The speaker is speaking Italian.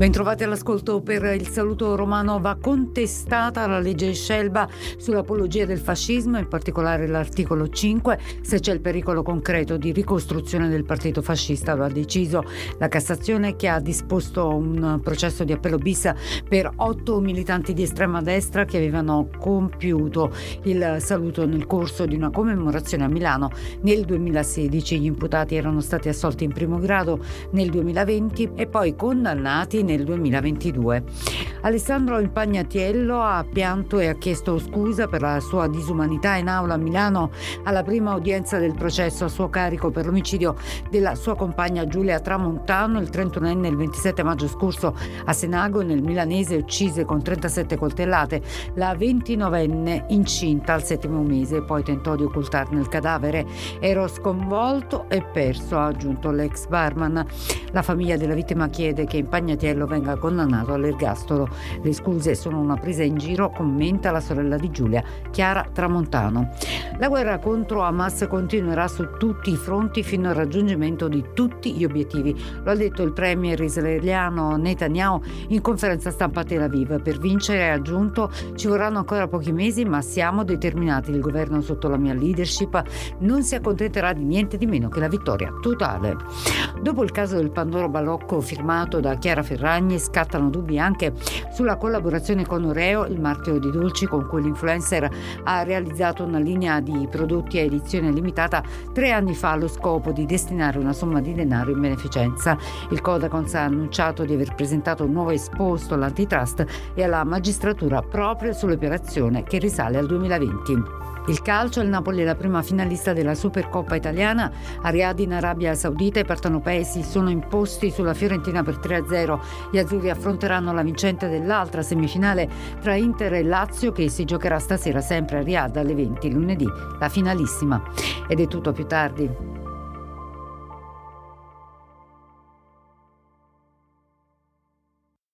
Bentrovati all'ascolto per il saluto romano. Va contestata la legge Scelba sull'apologia del fascismo, in particolare l'articolo 5, se c'è il pericolo concreto di ricostruzione del partito fascista. Lo ha deciso la Cassazione che ha disposto un processo di appello bis per otto militanti di estrema destra che avevano compiuto il saluto nel corso di una commemorazione a Milano nel 2016. Gli imputati erano stati assolti in primo grado nel 2020 e poi condannati nel 2022. Alessandro Impagnatiello ha pianto e ha chiesto scusa per la sua disumanità in aula a Milano alla prima udienza del processo a suo carico per l'omicidio della sua compagna Giulia Tramontano, il 31enne il 27 maggio scorso a Senago nel milanese uccise con 37 coltellate la 29enne incinta al settimo mese poi tentò di occultarne il cadavere. Ero sconvolto e perso, ha aggiunto l'ex barman. La famiglia della vittima chiede che Impagnatiello venga condannato all'ergastolo. Le scuse sono una presa in giro, commenta la sorella di Giulia, Chiara Tramontano. La guerra contro Hamas continuerà su tutti i fronti fino al raggiungimento di tutti gli obiettivi. Lo ha detto il premier israeliano Netanyahu in conferenza stampa Tel Aviv. Per vincere, ha aggiunto, ci vorranno ancora pochi mesi, ma siamo determinati. Il governo sotto la mia leadership non si accontenterà di niente di meno che la vittoria totale. Dopo il caso del Pandoro Balocco firmato da Chiara Ferrari, Ragni scattano dubbi anche sulla collaborazione con Oreo, il marchio di dolci con cui l'influencer ha realizzato una linea di prodotti a edizione limitata tre anni fa allo scopo di destinare una somma di denaro in beneficenza. Il Codacons ha annunciato di aver presentato un nuovo esposto all'antitrust e alla magistratura proprio sull'operazione che risale al 2020. Il calcio, il Napoli è la prima finalista della Supercoppa italiana. A Riyadh in Arabia Saudita i partanopei si sono imposti sulla Fiorentina per 3-0. Gli azzurri affronteranno la vincente dell'altra semifinale tra Inter e Lazio che si giocherà stasera sempre a Riyadh alle 20 lunedì, la finalissima. Ed è tutto più tardi.